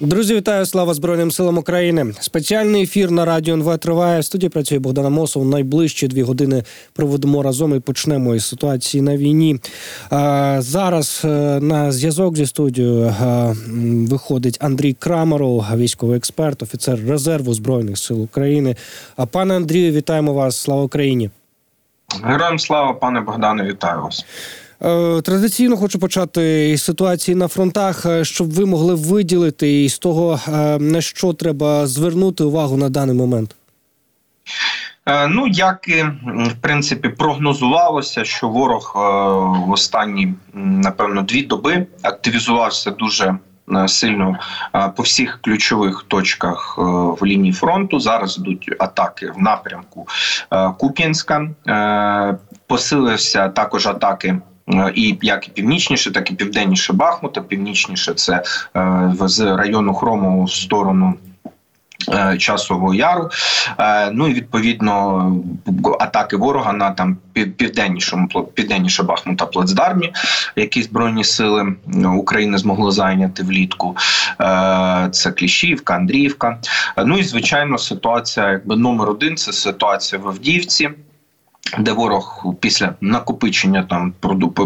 Друзі, вітаю! Слава Збройним силам України! Спеціальний ефір на радіо НВ триває. В студії працює Богдана Мосов. Найближчі дві години проведемо разом і почнемо із ситуації на війні. Зараз е, на зв'язок зі студією е, виходить Андрій Крамаров, військовий експерт, офіцер резерву збройних сил України. А пане Андрію, вітаємо вас! Слава Україні! Героям слава, пане Богдане, вітаю вас. Е, традиційно хочу почати із ситуації на фронтах, е, щоб ви могли виділити із того, е, на що треба звернути увагу на даний момент. Ну, як і в принципі прогнозувалося, що ворог в останні напевно дві доби активізувався дуже сильно по всіх ключових точках в лінії фронту. Зараз йдуть атаки в напрямку Куп'янська, посилився також атаки. Е, і як і північніше, так і південніше Бахмута. Північніше це е, з району Хрому в сторону. Е, часового яру, ну і відповідно атаки ворога на там південнішому південніше Бахмута плацдармі, які збройні сили України змогли зайняти влітку. Це Кліщівка, Андріївка. Ну і звичайно, ситуація, якби номер один це ситуація в Авдіївці. Де ворог після накопичення там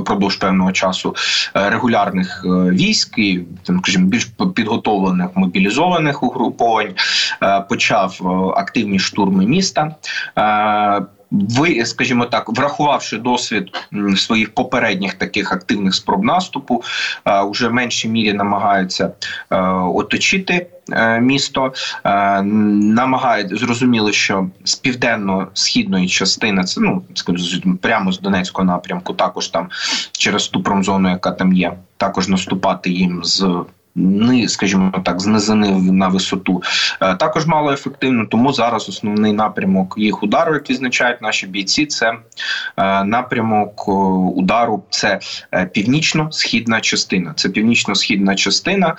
продовж певного часу е, регулярних е, військ і там, скажімо, більш підготовлених мобілізованих угруповань е, почав активні штурми міста. Ви, скажімо так, врахувавши досвід своїх попередніх таких активних спроб наступу, вже в меншій мірі намагаються оточити місто, намагають зрозуміло, що з південно-східної частини це ну прямо з Донецького напрямку, також там через ту промзону, яка там є, також наступати їм з ни, скажімо так, знизини на висоту, е, також мало ефективно. Тому зараз основний напрямок їх удару, як відзначають наші бійці, це е, напрямок удару. Це е, північно-східна частина. Це північно-східна частина,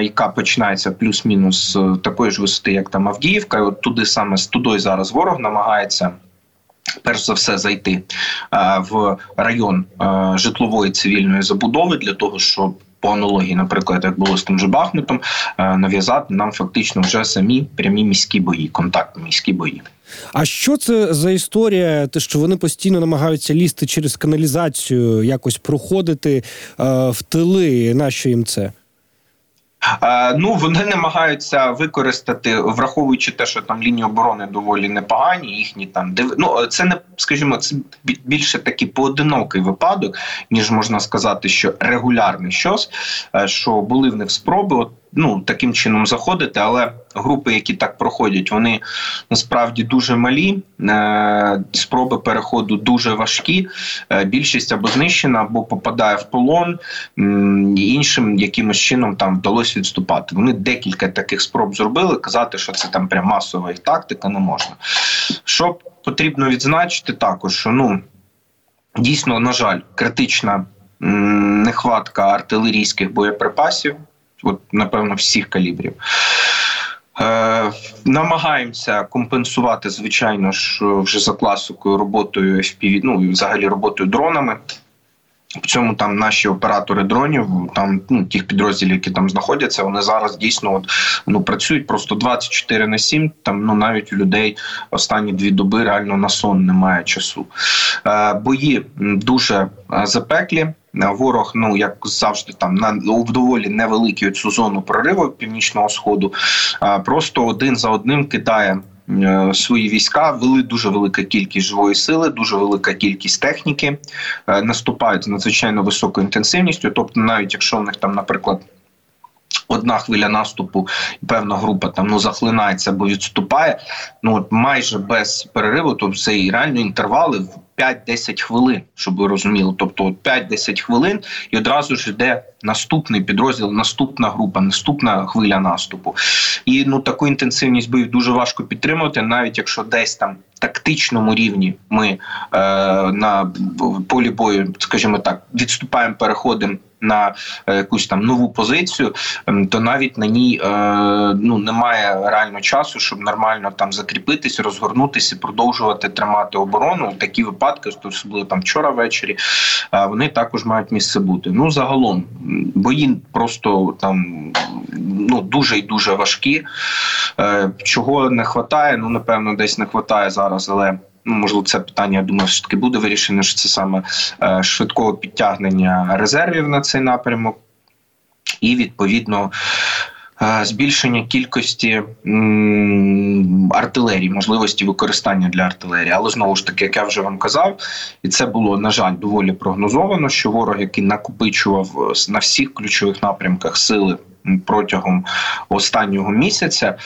яка починається плюс-мінус такої ж висоти, як там Авдіївка. І От туди саме з туди зараз ворог намагається. Перш за все зайти в район житлової цивільної забудови для того, щоб по аналогії, наприклад, як було з тим же Бахмутом, е, нав'язати нам фактично вже самі прямі міські бої, контактні міські бої. А що це за історія? Те, що вони постійно намагаються лізти через каналізацію, якось проходити е, в тили, нащо їм це? Е, ну вони намагаються використати, враховуючи те, що там лінії оборони доволі непогані. Їхні там див... ну, це не скажімо, це більше такий поодинокий випадок, ніж можна сказати, що регулярний щось, е, що були в них спроби. От ну таким чином заходити, але групи, які так проходять, вони насправді дуже малі. Е, спроби переходу дуже важкі. Е, більшість або знищена, або попадає в полон. Іншим якимось чином там вдалося відступати. Вони декілька таких спроб зробили. Казати, що це там прям масова їх тактика, не можна. Що потрібно відзначити, також що ну дійсно на жаль, критична нехватка артилерійських боєприпасів от напевно всіх калібрів. Е, Намагаємося компенсувати, звичайно ж, вже за класикою роботою FPV, ну і взагалі роботою дронами. В цьому там наші оператори дронів, там ну тих підрозділів, які там знаходяться, вони зараз дійсно от, ну працюють просто 24 на 7, Там ну навіть у людей останні дві доби реально на сон немає часу. Е, Бої дуже е, запеклі. Ворог, ну як завжди, там на в доволі невеликій цю зону прориву північного сходу, просто один за одним кидає. Е, свої війська вели дуже велика кількість живої сили, дуже велика кількість техніки, е, наступають з надзвичайно високою інтенсивністю. Тобто, навіть якщо в них там, наприклад, одна хвиля наступу, певна група там ну захлинається або відступає, ну майже без перериву, тобто це і реально інтервали 5-10 хвилин, щоб ви розуміли. Тобто 5-10 хвилин, і одразу ж йде наступний підрозділ, наступна група, наступна хвиля наступу. І ну таку інтенсивність боїв дуже важко підтримувати, навіть якщо десь там тактичному рівні ми е, на полі бою, скажімо так, відступаємо, переходимо на е, якусь там нову позицію, ем, то навіть на ній е, ну немає реально часу, щоб нормально там закріпитись, розгорнутися, продовжувати тримати оборону. Такі випадки, особливо там вчора ввечері, е, вони також мають місце бути. Ну загалом бої просто там ну дуже і дуже важкі. Чого не вистачає? Ну напевно, десь не вистачає зараз, але ну можливо, це питання. Я думаю, все таки буде вирішено. що Це саме е, швидкого підтягнення резервів на цей напрямок, і відповідно. Е, збільшення кількості м, артилерії, можливості використання для артилерії, але знову ж таки, як я вже вам казав, і це було на жаль доволі прогнозовано. Що ворог, який накопичував на всіх ключових напрямках сили протягом останнього місяця. Е,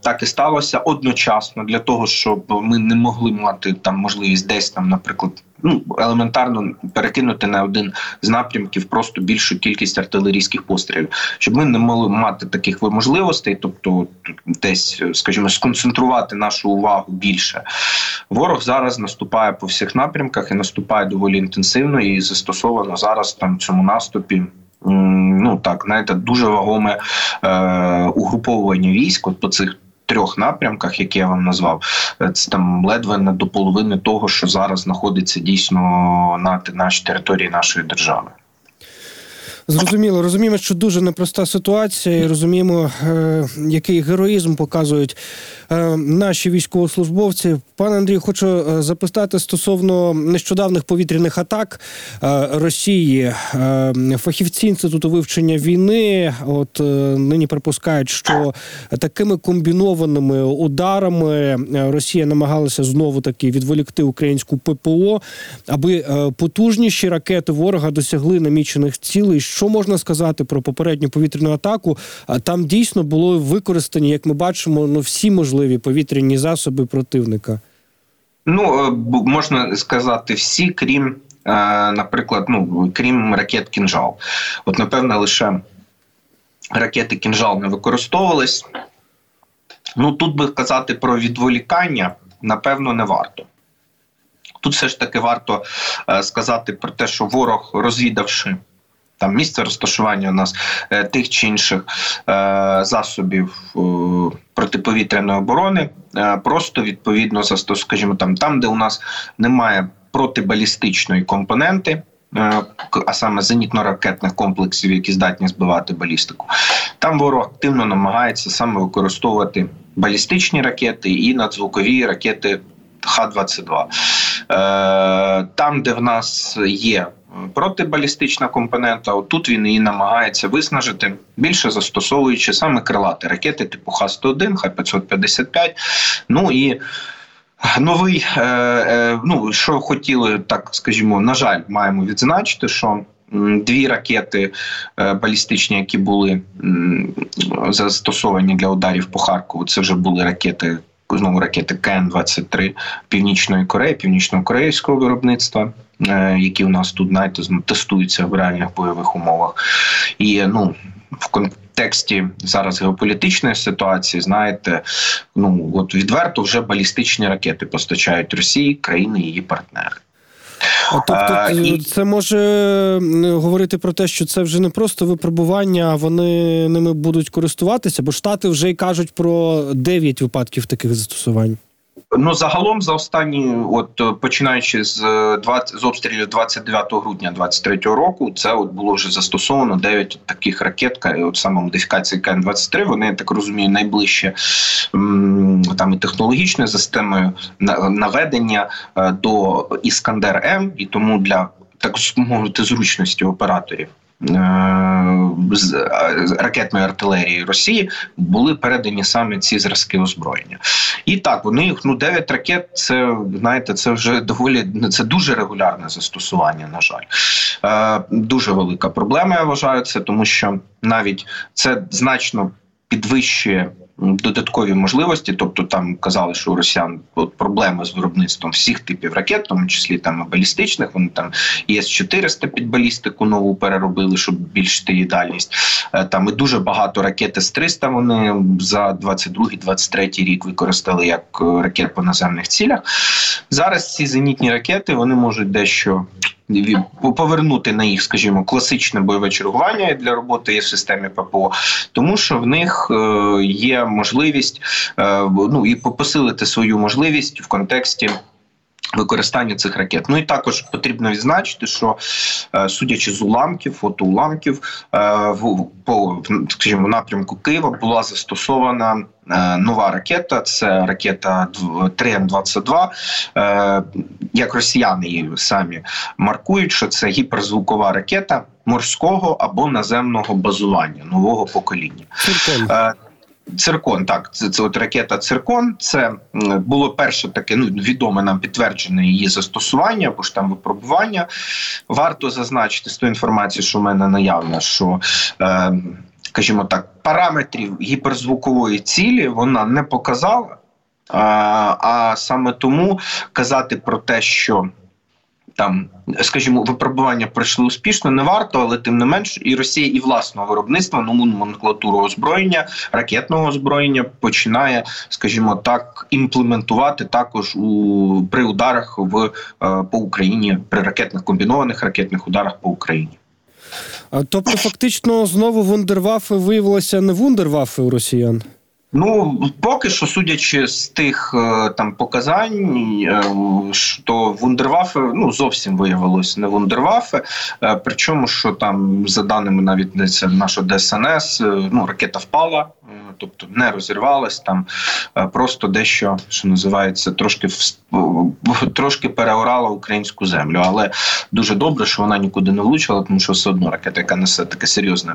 так і сталося одночасно для того, щоб ми не могли мати там можливість десь там, наприклад. Ну, елементарно перекинути на один з напрямків просто більшу кількість артилерійських пострілів, щоб ми не могли мати таких можливостей, тобто десь, скажімо, сконцентрувати нашу увагу більше. Ворог зараз наступає по всіх напрямках і наступає доволі інтенсивно і застосовано зараз там цьому наступі ну так, знаєте, дуже вагоме е, угруповування військ от по цих. Трьох напрямках, які я вам назвав, е, це там ледве не до половини того, що зараз знаходиться дійсно на нашій території нашої держави. Зрозуміло, розуміємо, що дуже непроста ситуація, і розуміємо, е, який героїзм показують е, наші військовослужбовці. Пане Андрію, хочу е, запитати стосовно нещодавних повітряних атак Росії. Фахівці інституту вивчення війни от нині припускають, що такими комбінованими ударами Росія намагалася знову таки відволікти українську ППО, аби потужніші ракети ворога досягли намічених цілей що можна сказати про попередню повітряну атаку? Там дійсно було використані, як ми бачимо, ну всі можливі повітряні засоби противника. Ну е, можна сказати, всі, крім, е, наприклад, ну крім ракет кінжал. От, напевно, лише ракети кінжал не використовувались. Ну тут би казати про відволікання, напевно, не варто. Тут все ж таки варто е, сказати про те, що ворог, розвідавши там місце розташування у нас е, тих чи інших е, засобів е, протиповітряної оборони, просто відповідно за скажімо, там, там, де у нас немає протибалістичної компоненти. А саме зенітно-ракетних комплексів, які здатні збивати балістику, там ворог активно намагається саме використовувати балістичні ракети і надзвукові ракети Х-22. Е, там, де в нас є протибалістична компонента. Отут він її намагається виснажити більше застосовуючи саме крилати ракети типу Х-101, Х-555. Ну і новий, е, е, ну що хотіли, так скажімо, на жаль, маємо відзначити, що. Дві ракети е, балістичні, які були застосовані для ударів по Харкову, це вже були ракети знову ракети КН-23 Північної Кореї, північно-корейського виробництва, е, які у нас тут знаєте, тестуються в реальних бойових умовах. І ну в контексті зараз геополітичної ситуації, знаєте, ну от відверто вже балістичні ракети постачають Росії, країни її партнери. Тобто а, і... це може говорити про те, що це вже не просто випробування, а вони ними будуть користуватися, бо штати вже й кажуть про 9 випадків таких застосувань. Ну загалом за останні, от е, починаючи з 20, е, з обстрілів 29 грудня 23 року, це от було вже застосовано 9 таких ракет, от саме модифікації КН 23 Вони я так розумію, найближче там і технологічною системою наведення е, до Іскандер М, і тому для так мовити зручності операторів. Е, ракетної артилерії Росії були передані саме ці зразки озброєння, і так вони ну 9 ракет. Це знаєте, це вже доволі це дуже регулярне застосування. На жаль, е, дуже велика проблема. Я вважаю це, тому що навіть це значно підвищує Додаткові можливості, тобто там казали, що у росіян от проблеми з виробництвом всіх типів ракет, в тому числі там і балістичних. Вони там ІС 400 під балістику нову переробили, щоб збільшити її дальність. Е, Там і дуже багато ракет С-300 Вони за 22-23 рік використали як е, ракет по наземних цілях. Зараз ці зенітні ракети вони можуть дещо повернути на їх, скажімо, класичне бойове чергування для роботи в системі ППО, тому що в них е, є можливість е, ну і посилити свою можливість в контексті. Використання цих ракет. Ну і також потрібно відзначити, що е, судячи з уламків, фотоуламків, в по скажімо, напрямку Києва була застосована нова ракета. Це ракета 3М22. Е, Як росіяни її самі маркують, що це гіперзвукова ракета морського або наземного базування нового покоління. Циркон. Е, Циркон, так, це, це от ракета Циркон. Це було перше таке ну відоме нам підтверджене її застосування або ж там випробування. Варто зазначити з тої інформації, що в мене наявна, що е, скажімо так, параметрів гіперзвукової цілі вона не показала. А, а саме тому казати про те, що там, скажімо, випробування пройшли успішно, не варто, але тим не менш, і Росія і власного виробництва нову номенклатуру озброєння, ракетного озброєння починає, скажімо так, імплементувати також у при ударах в е, по Україні, при ракетних комбінованих ракетних ударах по Україні. Тобто, фактично, знову вундервафи виявилося не вундервафи у росіян. Ну поки що, судячи з тих е, там показань, то що вундервафи ну зовсім виявилось не вундервафи. Е, Причому, що там за даними навіть це нашого ДСНС, е, ну ракета впала, е, тобто не розірвалась там, е, просто дещо що називається, трошки трошки переорала українську землю. Але дуже добре, що вона нікуди не влучила, тому що все одно ракета, яка несе таке серйозне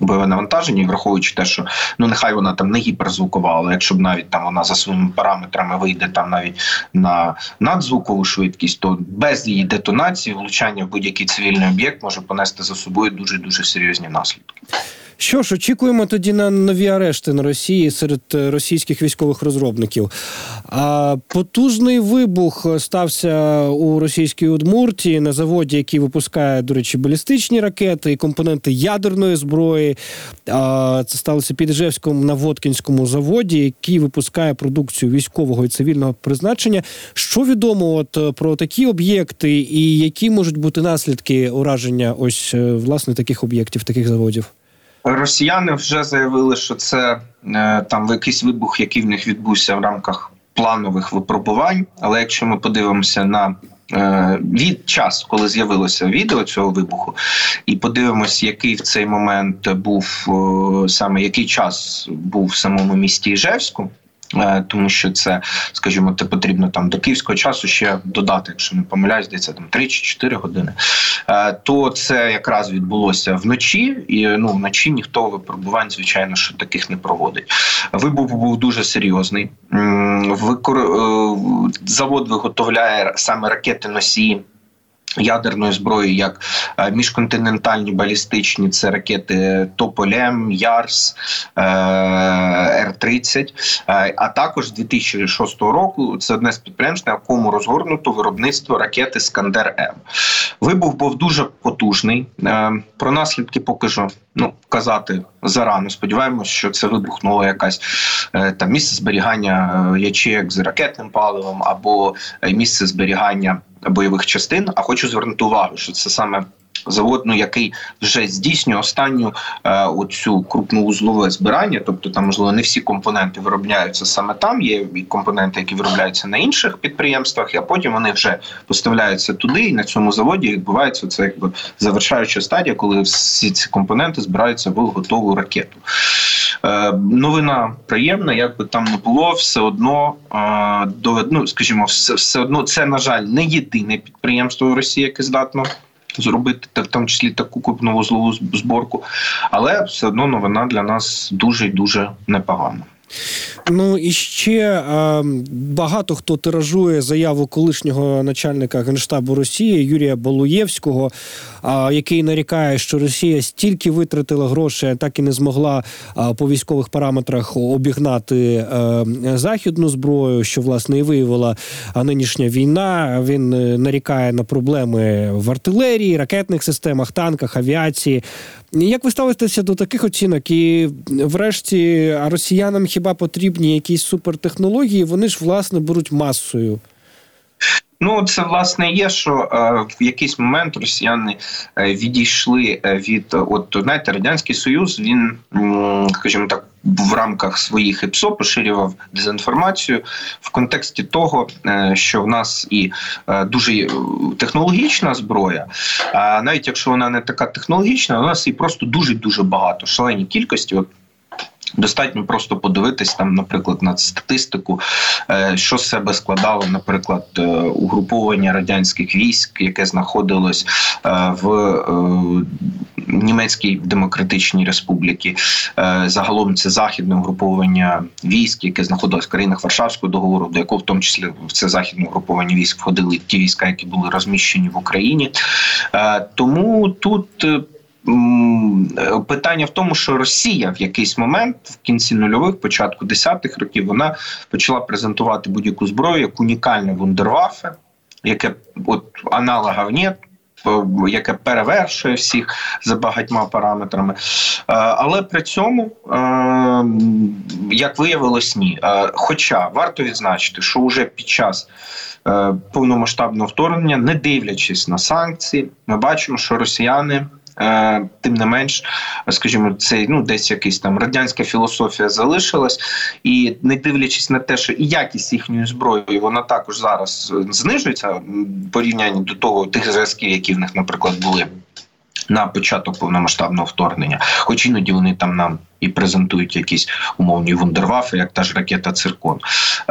бойове навантаження, враховуючи те, що ну нехай вона там не гіперзвукова, але якщо б навіть там вона за своїми параметрами вийде там навіть на надзвукову швидкість, то без її детонації влучання в будь-який цивільний об'єкт може понести за собою дуже дуже серйозні наслідки. Що ж, очікуємо тоді на нові арешти на Росії серед е, російських військових розробників. А потужний вибух стався у російській Удмуртії на заводі, який випускає, до речі, балістичні ракети і компоненти ядерної зброї. А це сталося під Іжевськом на Воткінському заводі, який випускає продукцію військового і цивільного призначення. Що відомо от е, про такі об'єкти, і які можуть бути наслідки ураження ось е, власне таких об'єктів, таких заводів? Росіяни вже заявили, що це е, там якийсь вибух, який в них відбувся в рамках планових випробувань. Але якщо ми подивимося на е, від час, коли з'явилося відео цього вибуху, і подивимось, який в цей момент був саме який час був в самому місті Іжевську. Е, Тому що це, скажімо, це потрібно там до київського часу ще додати, якщо не помиляюсь, здається, там 3 чи 4 години. Е, То це якраз відбулося вночі, і ну вночі ніхто випробувань, звичайно, що таких не проводить. Вибух був дуже серйозний. Викор... е, Завод виготовляє саме ракети носії. Ядерної зброї, як е, міжконтинентальні балістичні, це ракети Тополем, Ярс, е, Р-30. Е, А також з 2006 року це одне з підприємств, на якому розгорнуто виробництво ракети Скандер М. Вибух був дуже потужний. Про наслідки поки що ну казати зарано. Сподіваємось, що це вибухнуло якась там місце зберігання ячеек з ракетним паливом або місце зберігання бойових частин. А хочу звернути увагу, що це саме. Завод, ну, який вже здійснює останню е, оцю крупновузлове збирання, тобто там можливо не всі компоненти виробляються саме там. Є і компоненти, які виробляються на інших підприємствах, а потім вони вже поставляються туди, і на цьому заводі відбувається це якби завершаюча стадія, коли всі ці компоненти збираються в готову ракету. Е, новина приємна, як би там не було, все одно е, довед, ну, скажімо, все, все одно це, на жаль, не єдине підприємство в Росії, яке здатно зробити в тому числі таку крупновузлову зборку, але все одно новина для нас дуже і дуже непогана. Ну і ще багато хто тиражує заяву колишнього начальника генштабу Росії Юрія Балуєвського, е, який нарікає, що Росія стільки витратила грошей, так і не змогла по військових параметрах обігнати е, західну зброю, що власне і виявила нинішня війна. Він е, нарікає на проблеми в артилерії, ракетних системах, танках, авіації. Як ви ставитеся до таких оцінок? І врешті росіянам хіба потрібні якісь супертехнології? Вони ж власне беруть масою. Ну, це власне є, що е, в якийсь момент росіяни е, відійшли е, від от знаєте, радянський союз. Він скажімо так в рамках своїх ІПСО поширював дезінформацію в контексті того, е, що в нас і е, дуже технологічна зброя. А навіть якщо вона не така технологічна, у нас і просто дуже дуже багато шалені кількості. От Достатньо просто подивитись там, наприклад, на статистику, е, що з себе складало, наприклад, угруповання радянських військ, яке знаходилось в Німецькій демократичній республіці. Загалом це західне угруповання військ, яке знаходилось в країнах Варшавського договору, до якого в тому числі в це західне угруповання військ входили ті війська, які були розміщені в Україні. Тому тут питання в тому, що Росія в якийсь момент, в кінці нульових, початку десятих років, вона почала презентувати будь-яку зброю як унікальне вундервафе, яке от аналогів нет, яке перевершує всіх за багатьма параметрами. Е, але при цьому, е, як виявилось, ні. Е, хоча варто відзначити, що вже під час повномасштабного вторгнення, не дивлячись на санкції, ми бачимо, що росіяни. Е, тим не менш, скажімо, це ну десь якась там радянська філософія залишилась, і не дивлячись на те, що і якість їхньої зброї вона також зараз знижується в порівнянні до того тих зв'язків, які в них, наприклад, були на початок повномасштабного вторгнення, хоч іноді вони там нам і презентують якісь умовні вундервафи, як та ж ракета Циркон.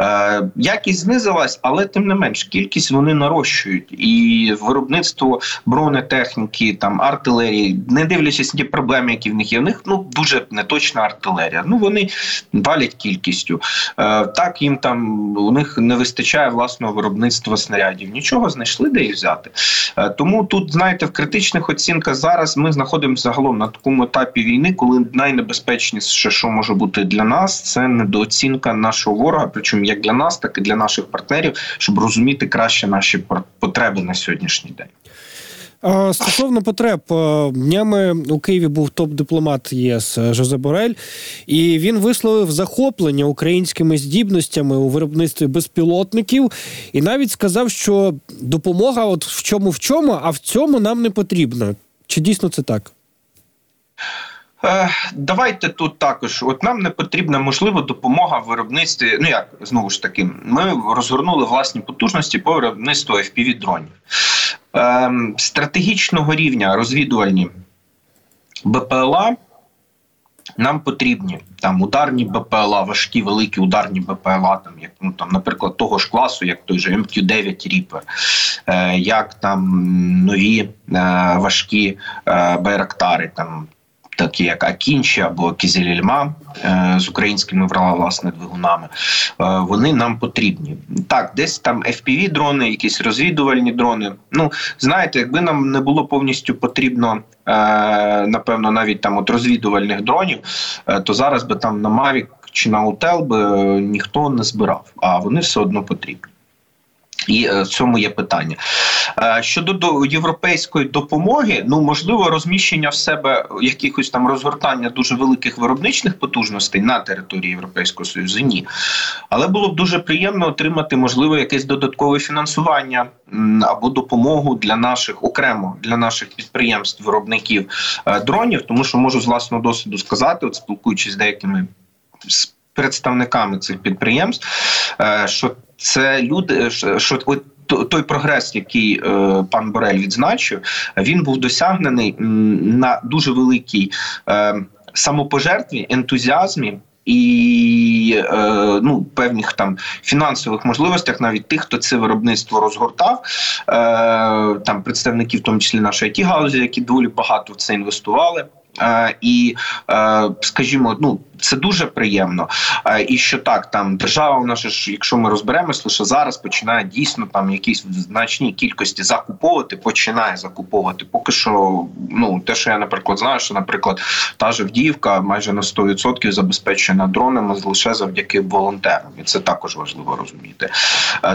Е, Якість знизилась, але тим не менш кількість вони нарощують. І виробництво бронетехніки, там артилерії, не дивлячись на ті проблеми, які в них є. В них ну дуже неточна артилерія. Ну вони валять кількістю. Е, Так їм там у них не вистачає власного виробництва снарядів. Нічого знайшли, де їх взяти. Е, Тому тут, знаєте, в критичних оцінках зараз ми знаходимося загалом на такому етапі війни, коли найнебезпечніше небезпечніше, що може бути для нас, це недооцінка нашого ворога, причому як для нас, так і для наших партнерів, щоб розуміти краще наші потреби на сьогоднішній день. Стосовно потреб, днями у Києві був топ-дипломат ЄС Жозе Борель, і він висловив захоплення українськими здібностями у виробництві безпілотників, і навіть сказав, що допомога, от в чому в чому, а в цьому нам не потрібна. Чи дійсно це так? Е, давайте тут також. От нам не потрібна можливо допомога в виробництві. Ну як знову ж таки, ми розгорнули власні потужності по виробництву fpv дронів ем, стратегічного рівня розвідувальні БПЛА. Нам потрібні там ударні БПЛА, важкі великі ударні БПЛА, там як ну там, наприклад, того ж класу, як той же MQ-9 Reaper, е, як там нові е, важкі е, байрактари, там такі як Акінші або Кізелільма е, з українськими власне двигунами, е, вони нам потрібні. Так, десь там fpv дрони, якісь розвідувальні дрони. Ну знаєте, якби нам не було повністю потрібно. Е, напевно, навіть там от розвідувальних дронів, то зараз би там на Mavic чи на Утел би ніхто не збирав, а вони все одно потрібні. І в цьому є питання. Е, щодо до європейської допомоги, ну можливо, розміщення в себе якихось там розгортання дуже великих виробничних потужностей на території Європейського Союзу, ні. Але було б дуже приємно отримати, можливо, якесь додаткове фінансування або допомогу для наших окремо для наших підприємств, виробників е, дронів, тому що можу з власного досвіду сказати, от спілкуючись з деякими представниками цих підприємств, е, що це люди, що от той прогрес, який е, пан Борель відзначив, він був досягнений на дуже великій е, самопожертві, ентузіазмі. І е, ну певних там фінансових можливостях, навіть тих, хто це виробництво розгортав, е, там представників, в тому числі нашої it галузі, які доволі багато в це інвестували. Е, І, е, скажімо, ну це дуже приємно. Е, І що так, там держава, у нас якщо ми розберемось, лише зараз починає дійсно там якісь в значній кількості закуповувати, починає закуповувати. Поки що, ну те, що я наприклад знаю, що, наприклад, та ж Авдіївка майже на 100% забезпечена дронами лише завдяки волонтерам, і це також важливо розуміти.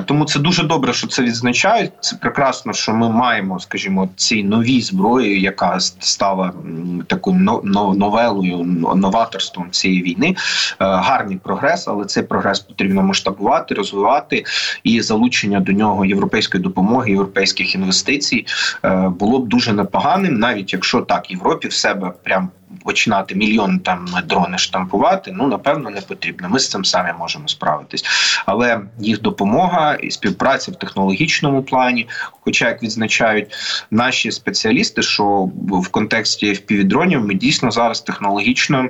Тому це дуже добре, що це відзначають. Це прекрасно, що ми маємо, скажімо, ці нові зброї, яка стала м, такою но- но- новелою, новаторством цієї війни. Е, Гарний прогрес, але цей прогрес потрібно масштабувати, розвивати і залучення до нього європейської допомоги, європейських інвестицій е, було б дуже непоганим, навіть якщо так Європі в себе прям починати мільйон там дрони штампувати, ну напевно не потрібно. Ми з цим самі можемо справитись. Але їх допомога і співпраця в технологічному плані. Хоча, як відзначають наші спеціалісти, що в контексті FPV-дронів ми дійсно зараз технологічно.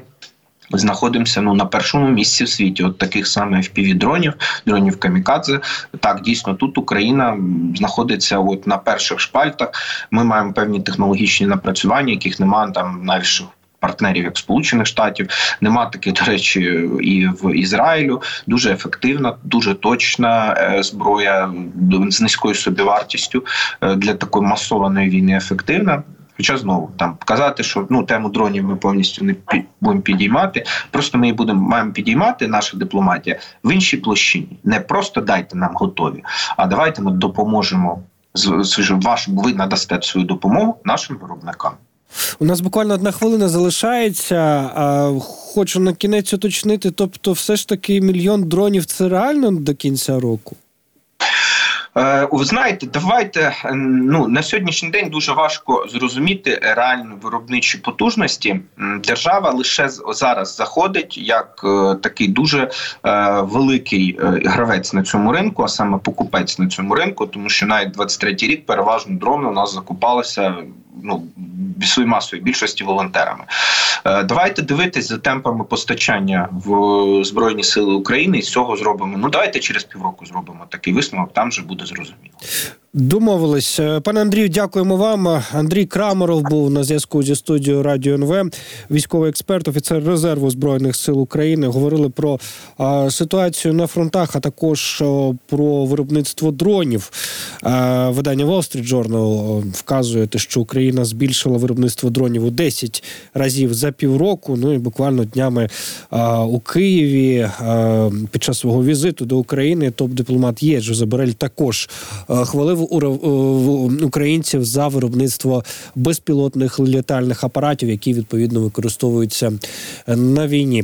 Знаходимося ну на першому місці в світі, от таких саме FPV-дронів, дронів камікадзе. Так, дійсно, тут Україна знаходиться от на перших шпальтах. Ми маємо певні технологічні напрацювання, яких немає там навіть партнерів, як Сполучених Штатів. Нема таких, до речі, і в Ізраїлю. Дуже ефективна, дуже точна е, зброя з низькою собівартістю е, для такої масованої війни ефективна. Хоча знову там казати, що ну тему дронів ми повністю не пі- будемо підіймати. Просто ми її будемо маємо підіймати наша дипломатія в іншій площині. Не просто дайте нам готові, а давайте ми допоможемо з з- ваш, ви надасте свою допомогу нашим виробникам. У нас буквально одна хвилина залишається. Хочу на кінець уточнити. Тобто, все ж таки мільйон дронів це реально до кінця року. Е, Ви знаєте, давайте е, ну на сьогоднішній день дуже важко зрозуміти реально виробничі потужності. Держава лише зараз заходить як е, такий дуже е, великий гравець на цьому ринку, а саме покупець на цьому ринку, тому що навіть 23-й рік переважно дрони у нас закупалися ну в своїй масовій більшості волонтерами. Давайте дивитись за темпами постачання в Збройні Сили України і з цього зробимо. Ну давайте через півроку зробимо такий висновок, там вже буде зрозуміло. Домовились. Е, Пане Андрію, дякуємо вам. Андрій Крамаров був на зв'язку зі студією Радіо НВ, військовий експерт, офіцер резерву збройних сил України. Говорили про а, ситуацію на фронтах, а також о, про виробництво дронів. Видання Wall Street Journal вказує, що Україна збільшила виробництво дронів у 10 разів за півроку. Ну і буквально днями у Києві під час свого візиту до України топ-дипломат є Жозеберель також хвалив е, українців за виробництво безпілотних літальних апаратів, які відповідно використовуються на війні.